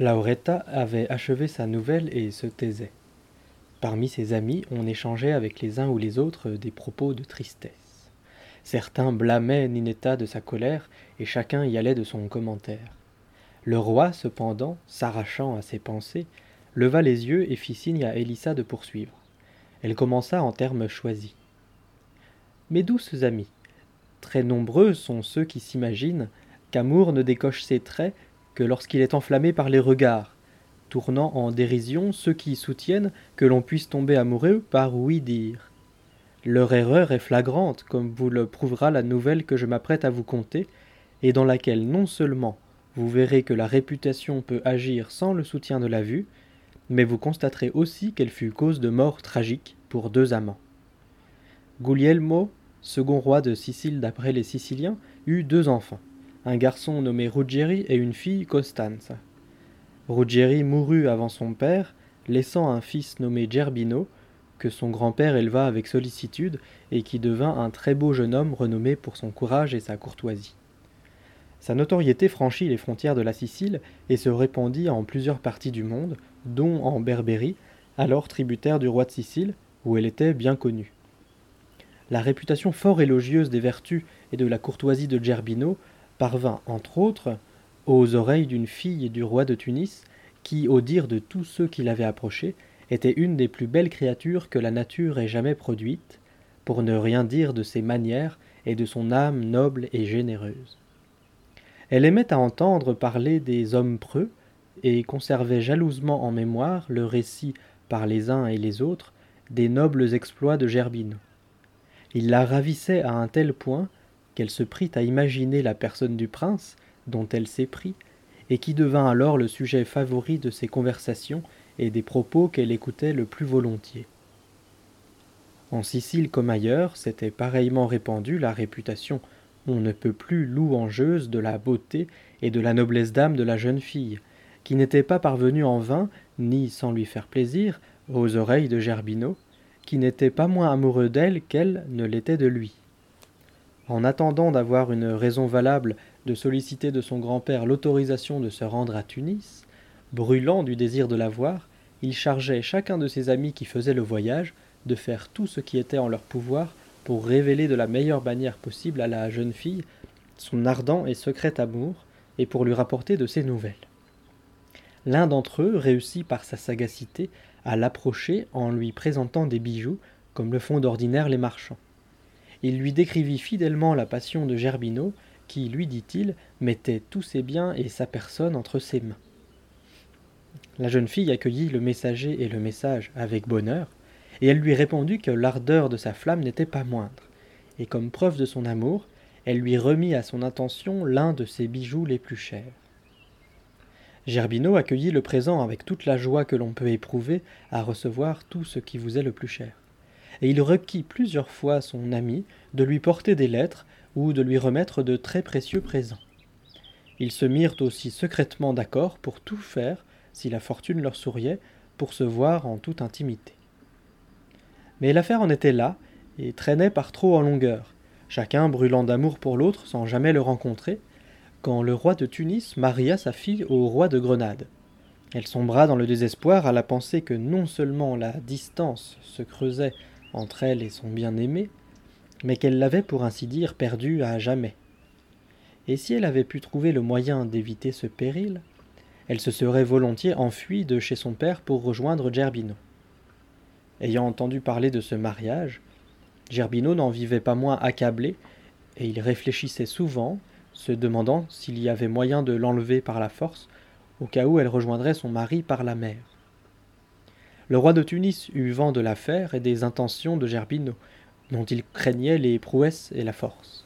Lauretta avait achevé sa nouvelle et se taisait. Parmi ses amis, on échangeait avec les uns ou les autres des propos de tristesse. Certains blâmaient Ninetta de sa colère, et chacun y allait de son commentaire. Le roi, cependant, s'arrachant à ses pensées, leva les yeux et fit signe à Élissa de poursuivre. Elle commença en termes choisis. Mes douces amies, très nombreux sont ceux qui s'imaginent qu'amour ne décoche ses traits lorsqu'il est enflammé par les regards, tournant en dérision ceux qui soutiennent que l'on puisse tomber amoureux par oui dire. Leur erreur est flagrante, comme vous le prouvera la nouvelle que je m'apprête à vous conter, et dans laquelle non seulement vous verrez que la réputation peut agir sans le soutien de la vue, mais vous constaterez aussi qu'elle fut cause de mort tragique pour deux amants. Guglielmo, second roi de Sicile d'après les Siciliens, eut deux enfants un garçon nommé Ruggieri et une fille Costanza. Ruggieri mourut avant son père, laissant un fils nommé Gerbino, que son grand-père éleva avec sollicitude et qui devint un très beau jeune homme renommé pour son courage et sa courtoisie. Sa notoriété franchit les frontières de la Sicile et se répandit en plusieurs parties du monde, dont en Berbérie, alors tributaire du roi de Sicile, où elle était bien connue. La réputation fort élogieuse des vertus et de la courtoisie de Gerbino parvint, entre autres, aux oreilles d'une fille du roi de Tunis, qui, au dire de tous ceux qui l'avaient approchée, était une des plus belles créatures que la nature ait jamais produites, pour ne rien dire de ses manières et de son âme noble et généreuse. Elle aimait à entendre parler des hommes preux, et conservait jalousement en mémoire le récit, par les uns et les autres, des nobles exploits de Gerbino. Il la ravissait à un tel point qu'elle se prit à imaginer la personne du prince, dont elle s'éprit, et qui devint alors le sujet favori de ses conversations et des propos qu'elle écoutait le plus volontiers. En Sicile comme ailleurs, s'était pareillement répandue la réputation on ne peut plus louangeuse de la beauté et de la noblesse d'âme de la jeune fille, qui n'était pas parvenue en vain, ni sans lui faire plaisir, aux oreilles de Gerbino, qui n'était pas moins amoureux d'elle qu'elle ne l'était de lui. En attendant d'avoir une raison valable de solliciter de son grand-père l'autorisation de se rendre à Tunis, brûlant du désir de la voir, il chargeait chacun de ses amis qui faisaient le voyage de faire tout ce qui était en leur pouvoir pour révéler de la meilleure manière possible à la jeune fille son ardent et secret amour et pour lui rapporter de ses nouvelles. L'un d'entre eux réussit par sa sagacité à l'approcher en lui présentant des bijoux comme le font d'ordinaire les marchands il lui décrivit fidèlement la passion de Gerbino, qui, lui dit-il, mettait tous ses biens et sa personne entre ses mains. La jeune fille accueillit le messager et le message avec bonheur, et elle lui répondit que l'ardeur de sa flamme n'était pas moindre, et comme preuve de son amour, elle lui remit à son intention l'un de ses bijoux les plus chers. Gerbino accueillit le présent avec toute la joie que l'on peut éprouver à recevoir tout ce qui vous est le plus cher et il requit plusieurs fois son ami de lui porter des lettres ou de lui remettre de très précieux présents. Ils se mirent aussi secrètement d'accord pour tout faire, si la fortune leur souriait, pour se voir en toute intimité. Mais l'affaire en était là, et traînait par trop en longueur, chacun brûlant d'amour pour l'autre sans jamais le rencontrer, quand le roi de Tunis maria sa fille au roi de Grenade. Elle sombra dans le désespoir à la pensée que non seulement la distance se creusait entre elle et son bien-aimé, mais qu'elle l'avait pour ainsi dire perdu à jamais. Et si elle avait pu trouver le moyen d'éviter ce péril, elle se serait volontiers enfuie de chez son père pour rejoindre Gerbino. Ayant entendu parler de ce mariage, Gerbino n'en vivait pas moins accablé, et il réfléchissait souvent, se demandant s'il y avait moyen de l'enlever par la force, au cas où elle rejoindrait son mari par la mer. Le roi de Tunis eut vent de l'affaire et des intentions de Gerbino, dont il craignait les prouesses et la force.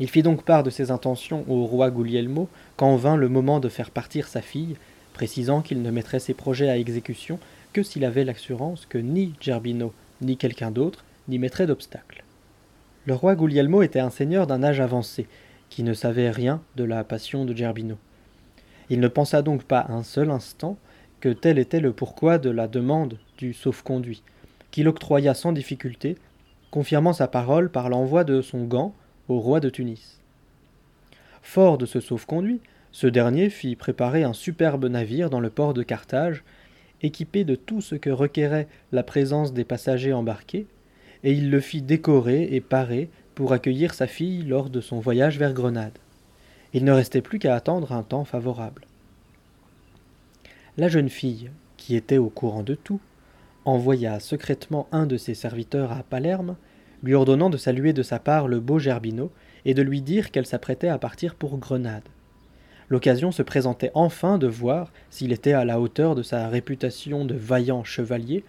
Il fit donc part de ses intentions au roi Guglielmo quand vint le moment de faire partir sa fille, précisant qu'il ne mettrait ses projets à exécution que s'il avait l'assurance que ni Gerbino ni quelqu'un d'autre n'y mettrait d'obstacle. Le roi Guglielmo était un seigneur d'un âge avancé, qui ne savait rien de la passion de Gerbino. Il ne pensa donc pas un seul instant que tel était le pourquoi de la demande du sauf-conduit, qu'il octroya sans difficulté, confirmant sa parole par l'envoi de son gant au roi de Tunis. Fort de ce sauf-conduit, Ce dernier fit préparer un superbe navire dans le port de Carthage, équipé de tout ce que requérait la présence des passagers embarqués, et il le fit décorer et parer pour accueillir sa fille lors de son voyage vers Grenade. Il ne restait plus qu'à attendre un temps favorable. La jeune fille, qui était au courant de tout, envoya secrètement un de ses serviteurs à Palerme, lui ordonnant de saluer de sa part le beau Gerbino et de lui dire qu'elle s'apprêtait à partir pour Grenade. L'occasion se présentait enfin de voir s'il était à la hauteur de sa réputation de vaillant chevalier,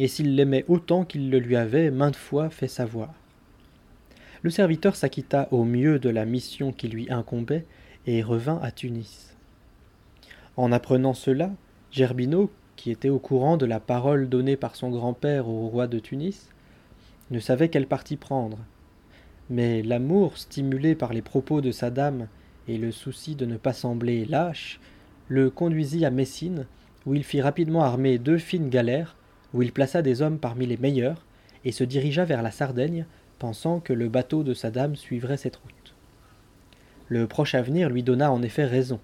et s'il l'aimait autant qu'il le lui avait maintes fois fait savoir. Le serviteur s'acquitta au mieux de la mission qui lui incombait et revint à Tunis. En apprenant cela, Gerbino, qui était au courant de la parole donnée par son grand-père au roi de Tunis, ne savait quel parti prendre. Mais l'amour stimulé par les propos de sa dame et le souci de ne pas sembler lâche le conduisit à Messine, où il fit rapidement armer deux fines galères, où il plaça des hommes parmi les meilleurs, et se dirigea vers la Sardaigne, pensant que le bateau de sa dame suivrait cette route. Le proche avenir lui donna en effet raison,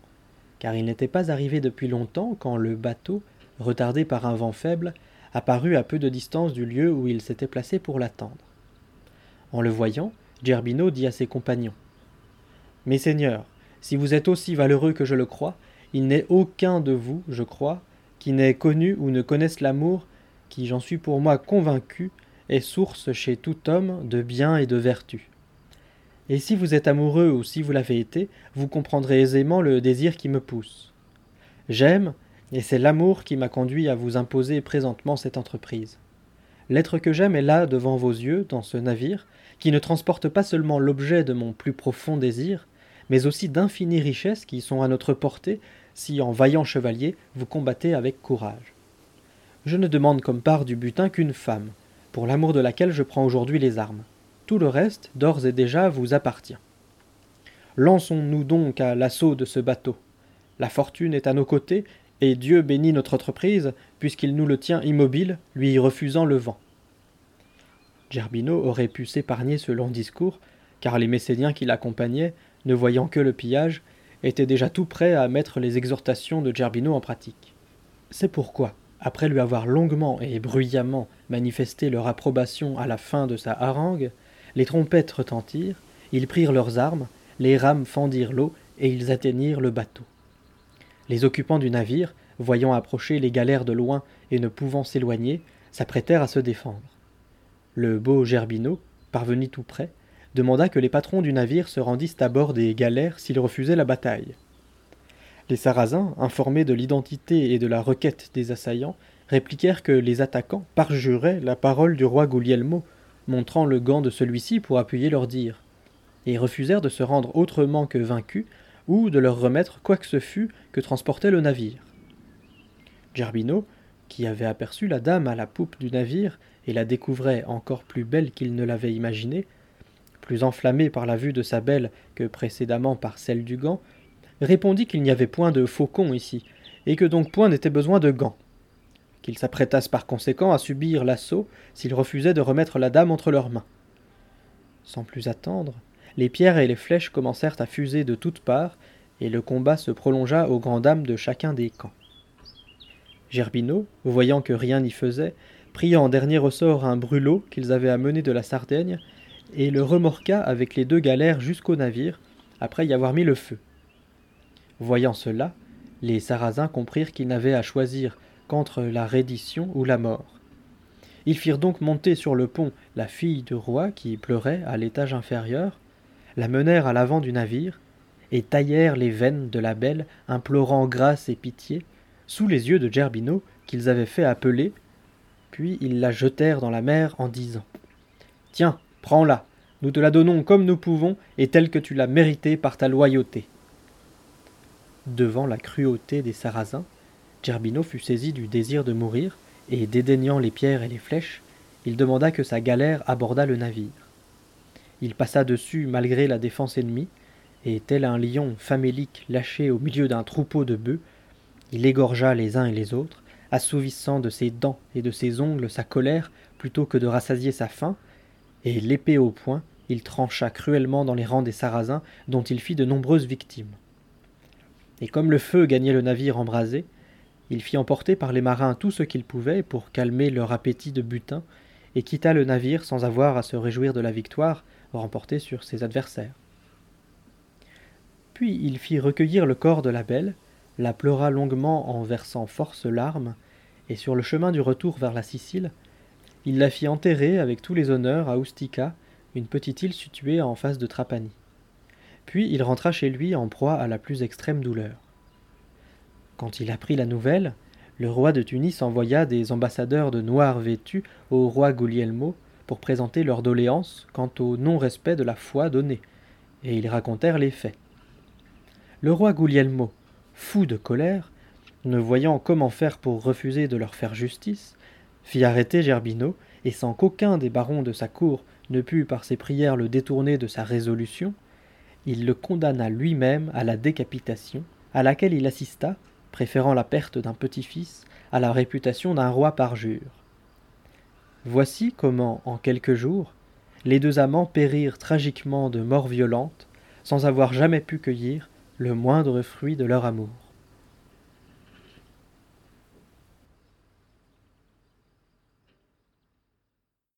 car il n'était pas arrivé depuis longtemps quand le bateau, retardé par un vent faible, apparut à peu de distance du lieu où il s'était placé pour l'attendre. En le voyant, Gerbino dit à ses compagnons Mes seigneurs, si vous êtes aussi valeureux que je le crois, il n'est aucun de vous, je crois, qui n'ait connu ou ne connaisse l'amour, qui, j'en suis pour moi convaincu, est source chez tout homme de bien et de vertu. Et si vous êtes amoureux ou si vous l'avez été, vous comprendrez aisément le désir qui me pousse. J'aime, et c'est l'amour qui m'a conduit à vous imposer présentement cette entreprise. L'être que j'aime est là devant vos yeux, dans ce navire, qui ne transporte pas seulement l'objet de mon plus profond désir, mais aussi d'infinies richesses qui sont à notre portée si, en vaillant chevalier, vous combattez avec courage. Je ne demande comme part du butin qu'une femme, pour l'amour de laquelle je prends aujourd'hui les armes. Tout le reste, d'ores et déjà, vous appartient. Lançons-nous donc à l'assaut de ce bateau. La fortune est à nos côtés, et Dieu bénit notre entreprise, puisqu'il nous le tient immobile, lui refusant le vent. Gerbino aurait pu s'épargner ce long discours, car les Messéniens qui l'accompagnaient, ne voyant que le pillage, étaient déjà tout prêts à mettre les exhortations de Gerbino en pratique. C'est pourquoi, après lui avoir longuement et bruyamment manifesté leur approbation à la fin de sa harangue, les trompettes retentirent, ils prirent leurs armes, les rames fendirent l'eau, et ils atteignirent le bateau. Les occupants du navire, voyant approcher les galères de loin et ne pouvant s'éloigner, s'apprêtèrent à se défendre. Le beau Gerbino, parvenu tout près, demanda que les patrons du navire se rendissent à bord des galères s'ils refusaient la bataille. Les Sarrasins, informés de l'identité et de la requête des assaillants, répliquèrent que les attaquants parjuraient la parole du roi Guglielmo, montrant le gant de celui-ci pour appuyer leur dire, et refusèrent de se rendre autrement que vaincus ou de leur remettre quoi que ce fût que transportait le navire. Gerbino, qui avait aperçu la dame à la poupe du navire et la découvrait encore plus belle qu'il ne l'avait imaginée, plus enflammé par la vue de sa belle que précédemment par celle du gant, répondit qu'il n'y avait point de faucon ici, et que donc point n'était besoin de gants. S'apprêtassent par conséquent à subir l'assaut s'ils refusaient de remettre la dame entre leurs mains. Sans plus attendre, les pierres et les flèches commencèrent à fuser de toutes parts, et le combat se prolongea aux grandes dames de chacun des camps. Gerbino, voyant que rien n'y faisait, pria en dernier ressort un brûlot qu'ils avaient amené de la Sardaigne, et le remorqua avec les deux galères jusqu'au navire, après y avoir mis le feu. Voyant cela, les Sarrasins comprirent qu'ils n'avaient à choisir qu'entre la reddition ou la mort. Ils firent donc monter sur le pont la fille du roi qui pleurait à l'étage inférieur, la menèrent à l'avant du navire, et taillèrent les veines de la belle, implorant grâce et pitié, sous les yeux de Gerbino, qu'ils avaient fait appeler, puis ils la jetèrent dans la mer en disant Tiens, prends-la, nous te la donnons comme nous pouvons et telle que tu l'as méritée par ta loyauté. Devant la cruauté des Sarrasins, Gerbino fut saisi du désir de mourir, et dédaignant les pierres et les flèches, il demanda que sa galère abordât le navire. Il passa dessus malgré la défense ennemie, et tel un lion famélique lâché au milieu d'un troupeau de bœufs, il égorgea les uns et les autres, assouvissant de ses dents et de ses ongles sa colère plutôt que de rassasier sa faim, et l'épée au poing, il trancha cruellement dans les rangs des Sarrasins, dont il fit de nombreuses victimes. Et comme le feu gagnait le navire embrasé, il fit emporter par les marins tout ce qu'il pouvait pour calmer leur appétit de butin, et quitta le navire sans avoir à se réjouir de la victoire remportée sur ses adversaires. Puis il fit recueillir le corps de la belle, la pleura longuement en versant force larmes, et sur le chemin du retour vers la Sicile, il la fit enterrer avec tous les honneurs à Ustica, une petite île située en face de Trapani. Puis il rentra chez lui en proie à la plus extrême douleur. Quand il apprit la nouvelle, le roi de Tunis envoya des ambassadeurs de noir vêtus au roi Guglielmo pour présenter leur doléance quant au non-respect de la foi donnée, et ils racontèrent les faits. Le roi Guglielmo, fou de colère, ne voyant comment faire pour refuser de leur faire justice, fit arrêter Gerbino, et sans qu'aucun des barons de sa cour ne pût par ses prières le détourner de sa résolution, il le condamna lui-même à la décapitation, à laquelle il assista préférant la perte d'un petit-fils à la réputation d'un roi parjure. Voici comment, en quelques jours, les deux amants périrent tragiquement de mort violente, sans avoir jamais pu cueillir le moindre fruit de leur amour.